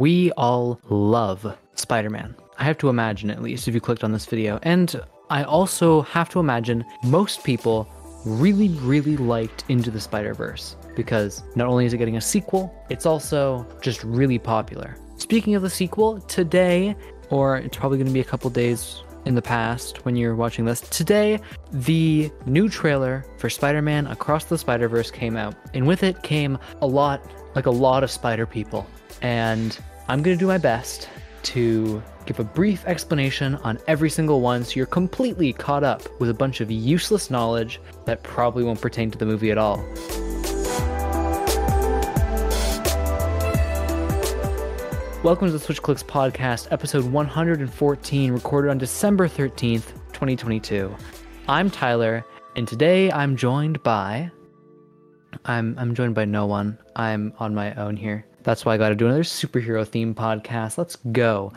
We all love Spider Man. I have to imagine, at least, if you clicked on this video. And I also have to imagine most people really, really liked Into the Spider Verse because not only is it getting a sequel, it's also just really popular. Speaking of the sequel, today, or it's probably going to be a couple days in the past when you're watching this, today, the new trailer for Spider Man Across the Spider Verse came out. And with it came a lot, like a lot of spider people. And I'm going to do my best to give a brief explanation on every single one so you're completely caught up with a bunch of useless knowledge that probably won't pertain to the movie at all. Welcome to the Switch Clicks podcast, episode 114, recorded on December 13th, 2022. I'm Tyler, and today I'm joined by I'm I'm joined by no one. I'm on my own here. That's why I got to do another superhero theme podcast. Let's go.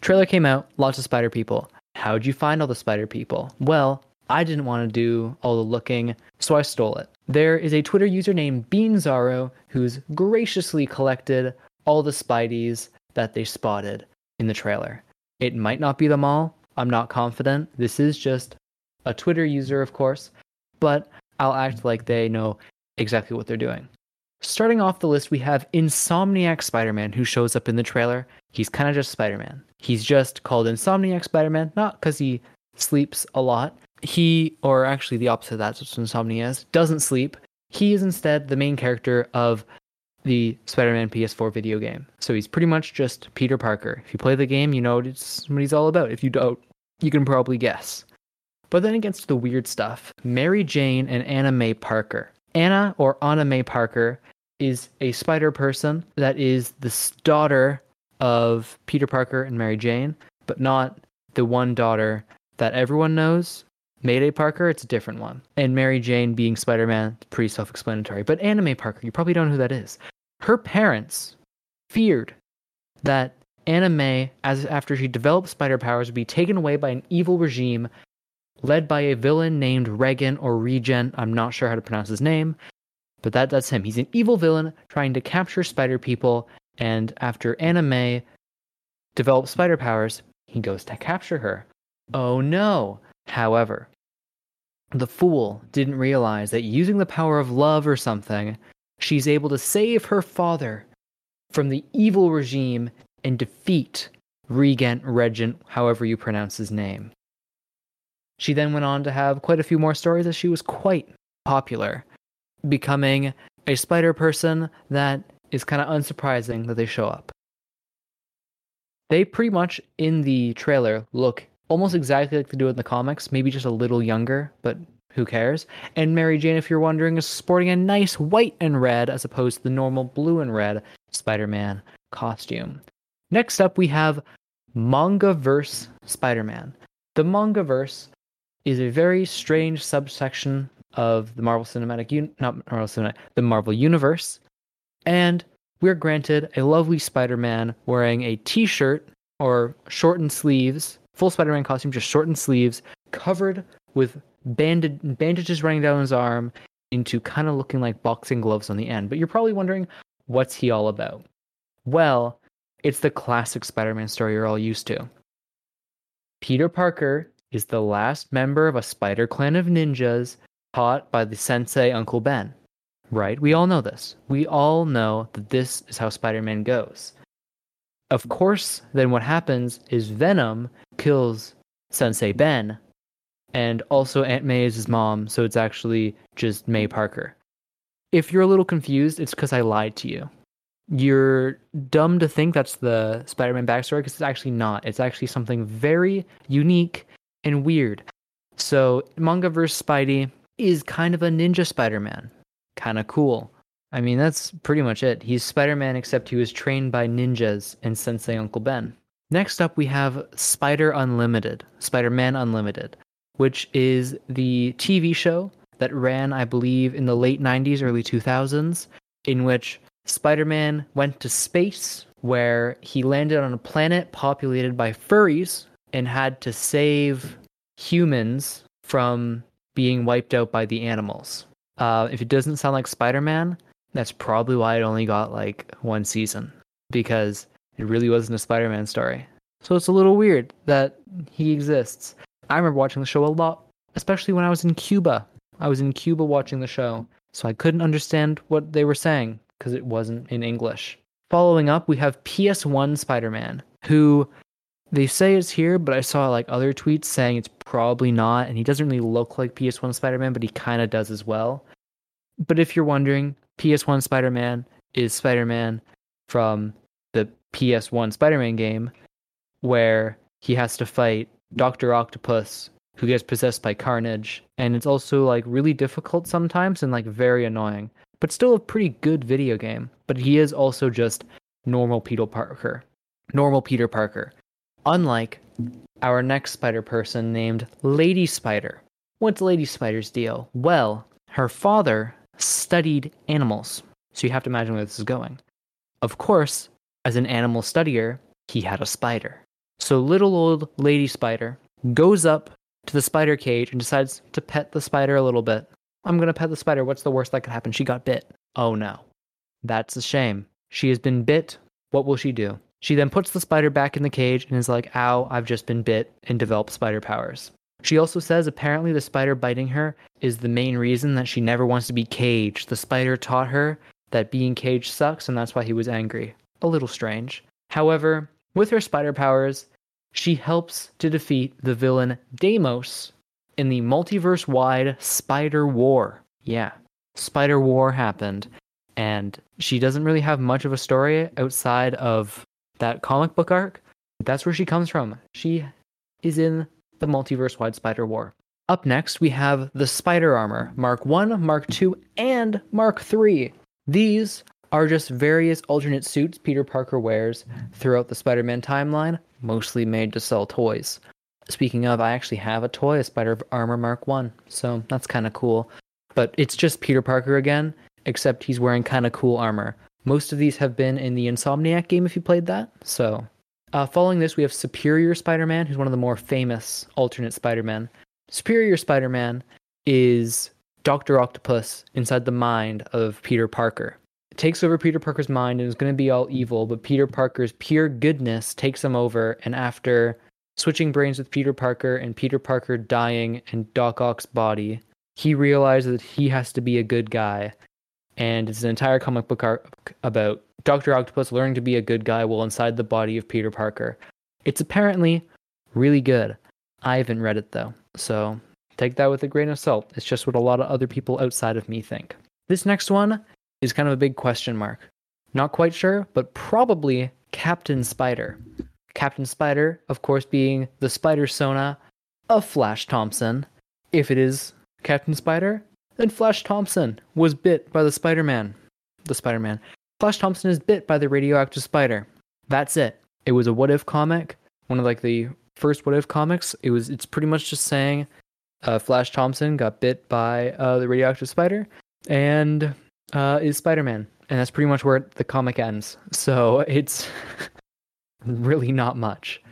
Trailer came out, lots of spider people. How'd you find all the spider people? Well, I didn't want to do all the looking, so I stole it. There is a Twitter user named Beanzaro who's graciously collected all the Spideys that they spotted in the trailer. It might not be them all. I'm not confident. This is just a Twitter user, of course, but I'll act like they know exactly what they're doing. Starting off the list, we have Insomniac Spider Man, who shows up in the trailer. He's kind of just Spider Man. He's just called Insomniac Spider Man, not because he sleeps a lot. He, or actually the opposite of that's what insomnia is, doesn't sleep. He is instead the main character of the Spider Man PS4 video game. So he's pretty much just Peter Parker. If you play the game, you know what, what he's all about. If you don't, you can probably guess. But then it gets to the weird stuff Mary Jane and Anna May Parker. Anna, or Anna May Parker, is a spider person that is the daughter of Peter Parker and Mary Jane, but not the one daughter that everyone knows. Mayday Parker, it's a different one. And Mary Jane being Spider Man, pretty self explanatory. But Anime Parker, you probably don't know who that is. Her parents feared that Anime, as after she developed spider powers, would be taken away by an evil regime led by a villain named Regan or Regen. I'm not sure how to pronounce his name, but that that's him. He's an evil villain trying to capture spider people, and after Anna May develops spider powers, he goes to capture her. Oh no! However, the fool didn't realize that using the power of love or something, she's able to save her father from the evil regime and defeat Regent Regent, however you pronounce his name. She then went on to have quite a few more stories as she was quite popular becoming a spider person that is kind of unsurprising that they show up. They pretty much in the trailer look almost exactly like they do in the comics, maybe just a little younger, but who cares? And Mary Jane, if you're wondering, is sporting a nice white and red as opposed to the normal blue and red Spider Man costume. Next up, we have Mangaverse Spider Man. The Mangaverse is a very strange subsection of the Marvel Cinematic Un- not Marvel Cinematic, the Marvel Universe, and we're granted a lovely Spider-Man wearing a T-shirt or shortened sleeves, full Spider-Man costume, just shortened sleeves, covered with banded bandages running down his arm into kind of looking like boxing gloves on the end. But you're probably wondering, what's he all about? Well, it's the classic Spider-Man story you're all used to. Peter Parker is the last member of a spider clan of ninjas taught by the sensei Uncle Ben. Right? We all know this. We all know that this is how Spider Man goes. Of course, then what happens is Venom kills Sensei Ben, and also Aunt May is his mom, so it's actually just May Parker. If you're a little confused, it's because I lied to you. You're dumb to think that's the Spider Man backstory because it's actually not. It's actually something very unique and weird. So, Mangaverse Spidey is kind of a ninja Spider Man. Kind of cool. I mean, that's pretty much it. He's Spider Man, except he was trained by ninjas and Sensei Uncle Ben. Next up, we have Spider Unlimited, Spider Man Unlimited, which is the TV show that ran, I believe, in the late 90s, early 2000s, in which Spider Man went to space where he landed on a planet populated by furries and had to save humans from being wiped out by the animals. Uh, if it doesn't sound like Spider Man, that's probably why it only got like one season because It really wasn't a Spider Man story. So it's a little weird that he exists. I remember watching the show a lot, especially when I was in Cuba. I was in Cuba watching the show, so I couldn't understand what they were saying because it wasn't in English. Following up, we have PS1 Spider Man, who they say it's here, but I saw like other tweets saying it's probably not, and he doesn't really look like PS1 Spider Man, but he kind of does as well. But if you're wondering, PS1 Spider Man is Spider Man from the PS1 Spider Man game, where he has to fight Dr. Octopus, who gets possessed by Carnage, and it's also like really difficult sometimes and like very annoying, but still a pretty good video game. But he is also just normal Peter Parker. Normal Peter Parker Unlike our next spider person named Lady Spider. What's Lady Spider's deal? Well, her father studied animals. So you have to imagine where this is going. Of course, as an animal studier, he had a spider. So little old Lady Spider goes up to the spider cage and decides to pet the spider a little bit. I'm going to pet the spider. What's the worst that could happen? She got bit. Oh no. That's a shame. She has been bit. What will she do? She then puts the spider back in the cage and is like, ow, I've just been bit, and develops spider powers. She also says apparently the spider biting her is the main reason that she never wants to be caged. The spider taught her that being caged sucks, and that's why he was angry. A little strange. However, with her spider powers, she helps to defeat the villain Deimos in the multiverse wide Spider War. Yeah, Spider War happened, and she doesn't really have much of a story outside of that comic book arc, that's where she comes from. She is in the multiverse wide Spider War. Up next, we have the Spider Armor Mark 1, Mark 2, and Mark 3. These are just various alternate suits Peter Parker wears throughout the Spider Man timeline, mostly made to sell toys. Speaking of, I actually have a toy, a Spider Armor Mark 1, so that's kind of cool. But it's just Peter Parker again, except he's wearing kind of cool armor. Most of these have been in the Insomniac game if you played that. So, uh, following this, we have Superior Spider Man, who's one of the more famous alternate Spider Man. Superior Spider Man is Dr. Octopus inside the mind of Peter Parker. It takes over Peter Parker's mind and is going to be all evil, but Peter Parker's pure goodness takes him over. And after switching brains with Peter Parker and Peter Parker dying in Doc Ock's body, he realizes that he has to be a good guy and it's an entire comic book arc about Doctor Octopus learning to be a good guy while inside the body of Peter Parker. It's apparently really good. I haven't read it though, so take that with a grain of salt. It's just what a lot of other people outside of me think. This next one is kind of a big question mark. Not quite sure, but probably Captain Spider. Captain Spider, of course, being the Spider Sona of Flash Thompson. If it is Captain Spider, then Flash Thompson was bit by the Spider Man. The Spider Man. Flash Thompson is bit by the radioactive spider. That's it. It was a what if comic, one of like the first what if comics. It was it's pretty much just saying uh, Flash Thompson got bit by uh, the radioactive spider and uh, is Spider Man. And that's pretty much where the comic ends. So it's really not much.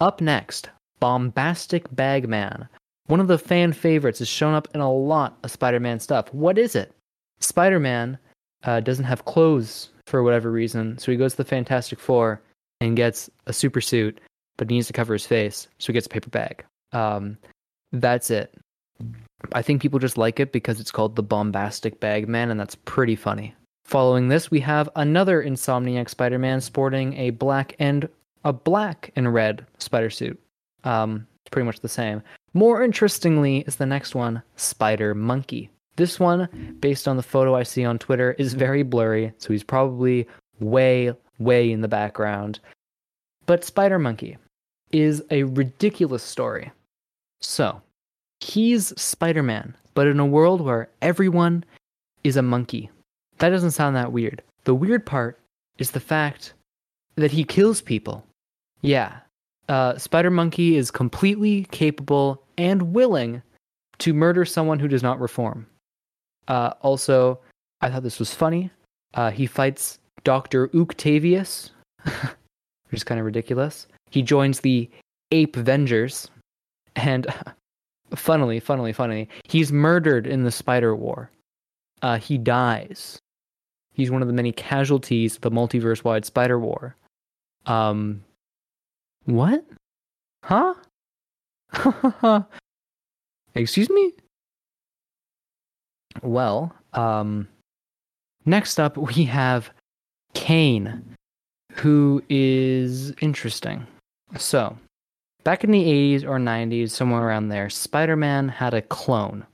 Up next, Bombastic Bagman. One of the fan favorites has shown up in a lot of Spider Man stuff. What is it? Spider Man uh, doesn't have clothes for whatever reason, so he goes to the Fantastic Four and gets a super suit, but he needs to cover his face, so he gets a paper bag. Um, that's it. I think people just like it because it's called the Bombastic Bag Man, and that's pretty funny. Following this, we have another Insomniac Spider-Man sporting a black and a black and red spider suit. Um, it's pretty much the same. More interestingly is the next one, Spider Monkey. This one, based on the photo I see on Twitter, is very blurry, so he's probably way, way in the background. But Spider Monkey is a ridiculous story. So, he's Spider Man, but in a world where everyone is a monkey. That doesn't sound that weird. The weird part is the fact that he kills people. Yeah, uh, Spider Monkey is completely capable and willing to murder someone who does not reform. Uh, also, I thought this was funny. Uh, he fights Dr. Octavius, which is kind of ridiculous. He joins the Ape Vengers, and funnily, funnily, funnily, he's murdered in the Spider War. Uh, he dies. He's one of the many casualties of the multiverse wide Spider War. Um, what? Huh? Excuse me? Well, um, next up we have Kaine, who is interesting. So, back in the 80s or 90s, somewhere around there, Spider Man had a clone.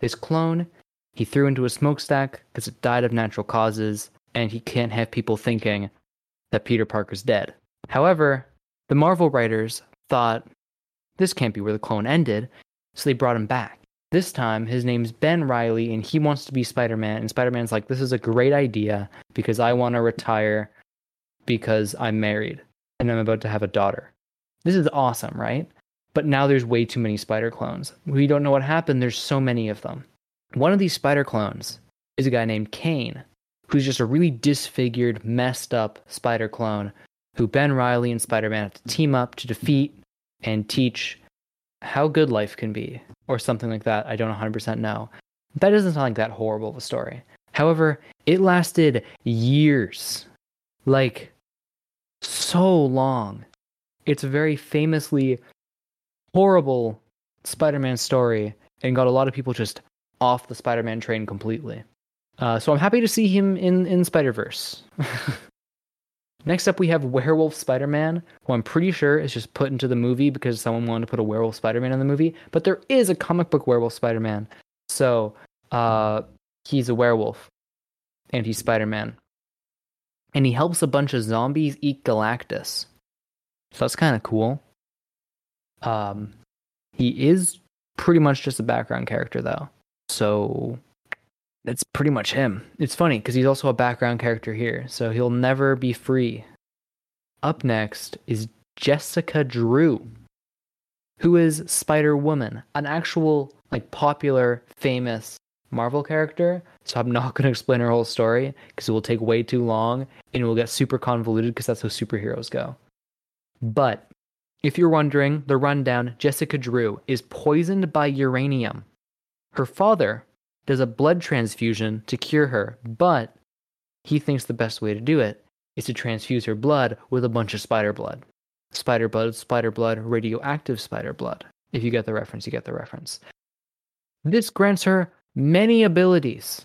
This clone he threw into a smokestack because it died of natural causes, and he can't have people thinking that Peter Parker's dead. However, the Marvel writers thought this can't be where the clone ended, so they brought him back. This time, his name's Ben Reilly, and he wants to be Spider Man. And Spider Man's like, This is a great idea because I want to retire because I'm married and I'm about to have a daughter. This is awesome, right? But now there's way too many spider clones. We don't know what happened. There's so many of them. One of these spider clones is a guy named Kaine, who's just a really disfigured, messed up spider clone who Ben Reilly and Spider Man have to team up to defeat and teach how good life can be, or something like that. I don't 100% know. That doesn't sound like that horrible of a story. However, it lasted years. Like, so long. It's a very famously horrible Spider Man story and got a lot of people just off the Spider Man train completely. Uh, so I'm happy to see him in, in Spider Verse. Next up, we have Werewolf Spider Man, who I'm pretty sure is just put into the movie because someone wanted to put a Werewolf Spider Man in the movie. But there is a comic book Werewolf Spider Man. So uh, he's a werewolf and he's Spider Man. And he helps a bunch of zombies eat Galactus. So that's kind of cool. Um, he is pretty much just a background character, though. So that's pretty much him. It's funny because he's also a background character here, so he'll never be free. Up next is Jessica Drew, who is Spider Woman, an actual like popular, famous Marvel character. So I'm not going to explain her whole story because it will take way too long and it will get super convoluted because that's how superheroes go. But if you're wondering, the rundown Jessica Drew is poisoned by uranium. Her father does a blood transfusion to cure her, but he thinks the best way to do it is to transfuse her blood with a bunch of spider blood. Spider blood, spider blood, radioactive spider blood. If you get the reference, you get the reference. This grants her many abilities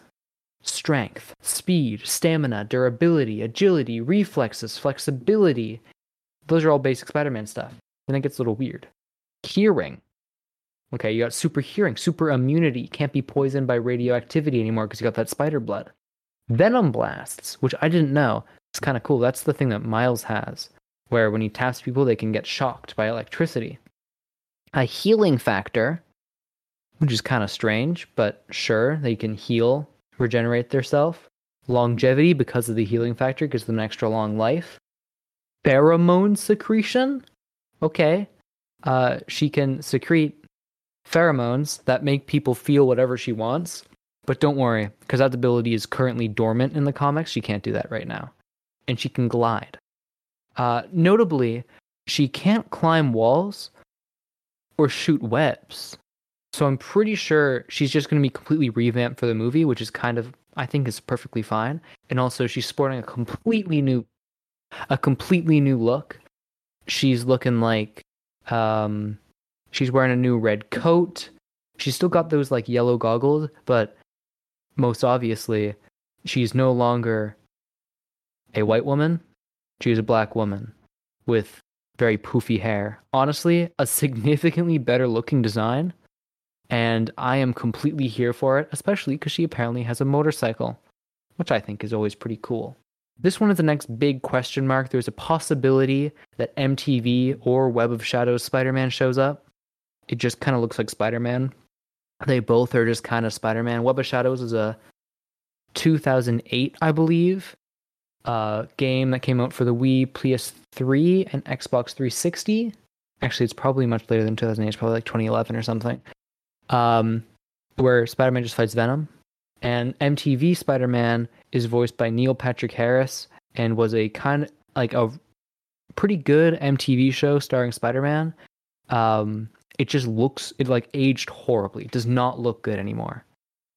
strength, speed, stamina, durability, agility, reflexes, flexibility. Those are all basic Spider Man stuff. Then it gets a little weird. Hearing. Okay, you got super hearing, super immunity, can't be poisoned by radioactivity anymore because you got that spider blood. Venom blasts, which I didn't know. It's kind of cool. That's the thing that Miles has, where when he taps people, they can get shocked by electricity. A healing factor, which is kind of strange, but sure, they can heal, regenerate themselves. Longevity because of the healing factor gives them an extra long life. Pheromone secretion, okay. Uh, she can secrete pheromones that make people feel whatever she wants. But don't worry, because that ability is currently dormant in the comics. She can't do that right now. And she can glide. Uh, notably, she can't climb walls or shoot webs. So I'm pretty sure she's just going to be completely revamped for the movie, which is kind of, I think, is perfectly fine. And also, she's sporting a completely new, a completely new look. She's looking like, um, She's wearing a new red coat. She's still got those like yellow goggles, but most obviously, she's no longer a white woman. She's a black woman with very poofy hair. Honestly, a significantly better looking design. And I am completely here for it, especially because she apparently has a motorcycle, which I think is always pretty cool. This one is the next big question mark. There's a possibility that MTV or Web of Shadows Spider Man shows up it just kind of looks like Spider Man. They both are just kind of Spider Man. Web of Shadows is a 2008, I believe, uh, game that came out for the Wii, PS3, and Xbox 360. Actually, it's probably much later than 2008. It's probably like 2011 or something. Um, where Spider Man just fights Venom. And MTV Spider Man is voiced by Neil Patrick Harris and was a kind of like a pretty good MTV show starring Spider Man. Um, it just looks it like aged horribly. It does not look good anymore.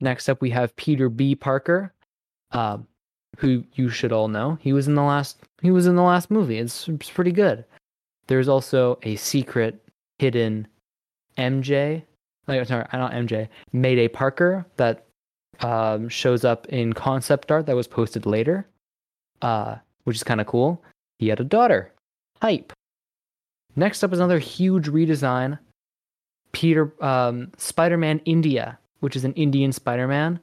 Next up, we have Peter B. Parker. Uh, who you should all know. He was in the last he was in the last movie. It's, it's pretty good. There's also a secret hidden MJ, like sorry, not MJ, Mayday Parker that um, shows up in concept art that was posted later, uh, which is kind of cool. He had a daughter, Hype. Next up is another huge redesign. Peter um, Spider-Man India, which is an Indian Spider-Man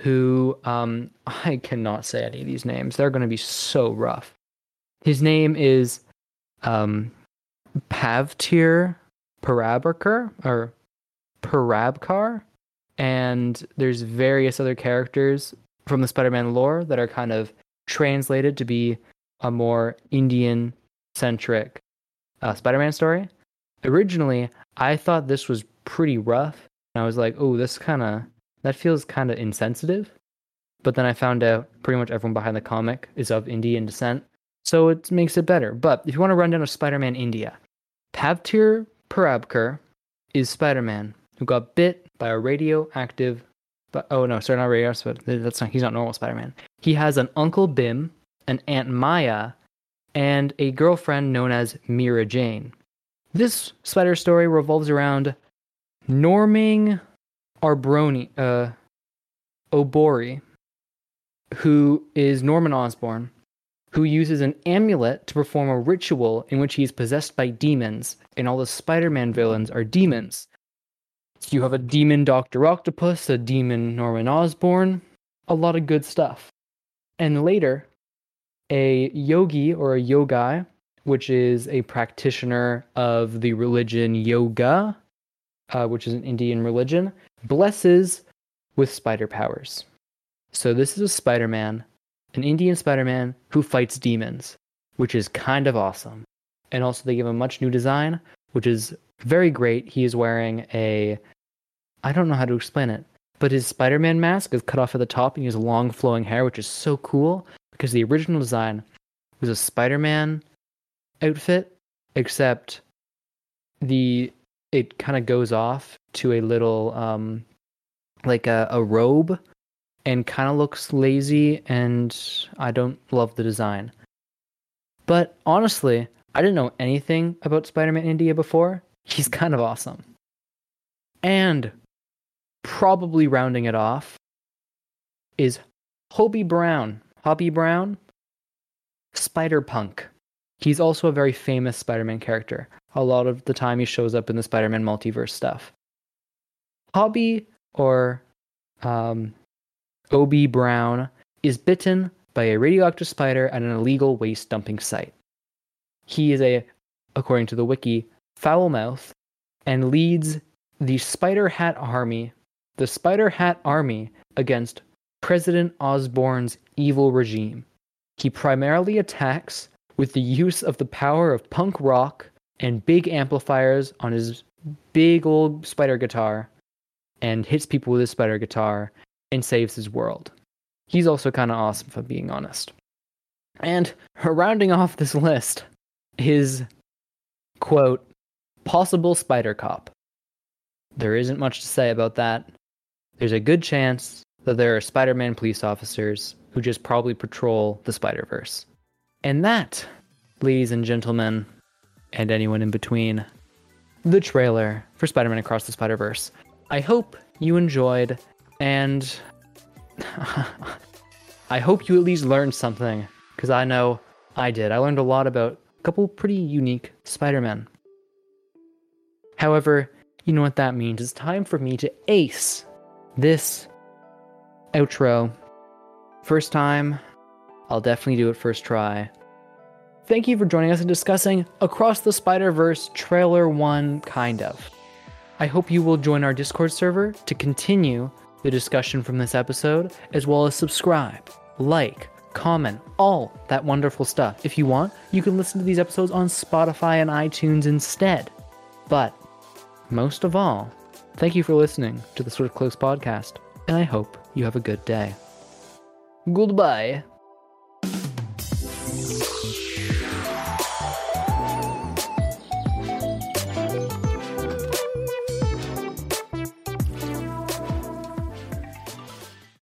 who um, I cannot say any of these names. They're going to be so rough. His name is um, Pavtir Parabkar or Parabkar, and there's various other characters from the Spider-Man lore that are kind of translated to be a more Indian-centric uh, Spider-Man story. Originally, I thought this was pretty rough, and I was like, "Oh, this kind of that feels kind of insensitive." But then I found out pretty much everyone behind the comic is of Indian descent, so it makes it better. But if you want to run down a Spider-Man India, Pavtir Parabkar is Spider-Man who got bit by a radioactive. But oh no, sorry, not radioactive. That's not. He's not normal Spider-Man. He has an Uncle Bhim, an Aunt Maya, and a girlfriend known as Meera Jain. This spider story revolves around Norming Arbroni, uh, Obori, who is Norman Osborn, who uses an amulet to perform a ritual in which he is possessed by demons, and all the Spider Man villains are demons. So you have a demon Dr. Octopus, a demon Norman Osborn, a lot of good stuff. And later, a yogi or a yogi, which is a practitioner of the religion yoga, uh, which is an Indian religion, blesses with spider powers. So this is a Spider Man an Indian Spider Man who fights demons, which is kind of awesome. And also, they give him a much new design, which is very great. He is wearing a. I don't know how to explain it, but his Spider Man mask is cut off at the top and he has long flowing hair, which is so cool because the original design was a Spider Man outfit, except the it kind of goes off to a little um like a, a robe and kind of looks lazy and I don't love the design. But honestly, I didn't know anything about Spider-Man India before. He's kind of awesome. And probably rounding it off is Hobie Brown. Hobie Brown, Spider-Punk. He's also a very famous Spider-Man character. A lot of the time he shows up in the Spider-Man multiverse stuff. Hobby or um, O.B. Brown is bitten by a radioactive spider at an illegal waste dumping site. He is a, according to the wiki, foul mouth and leads the Spider Hat Army, the Spider Hat Army against President Osborn's evil regime. He primarily attacks with the use of the power of punk rock and big amplifiers on his big old spider guitar and hits people with his spider guitar and saves his world. He's also kind of awesome, if I'm being honest. And rounding off this list is, quote, possible Spider Cop. There isn't much to say about that. There's a good chance that there are Spider Man police officers who just probably patrol the Spider Verse. And that, ladies and gentlemen, and anyone in between, the trailer for Spider Man Across the Spider Verse. I hope you enjoyed and I hope you at least learned something, because I know I did. I learned a lot about a couple pretty unique Spider Men. However, you know what that means. It's time for me to ace this outro. First time, I'll definitely do it first try. Thank you for joining us in discussing Across the Spider Verse Trailer 1, kind of. I hope you will join our Discord server to continue the discussion from this episode, as well as subscribe, like, comment, all that wonderful stuff. If you want, you can listen to these episodes on Spotify and iTunes instead. But most of all, thank you for listening to the Switch Clicks podcast, and I hope you have a good day. Goodbye.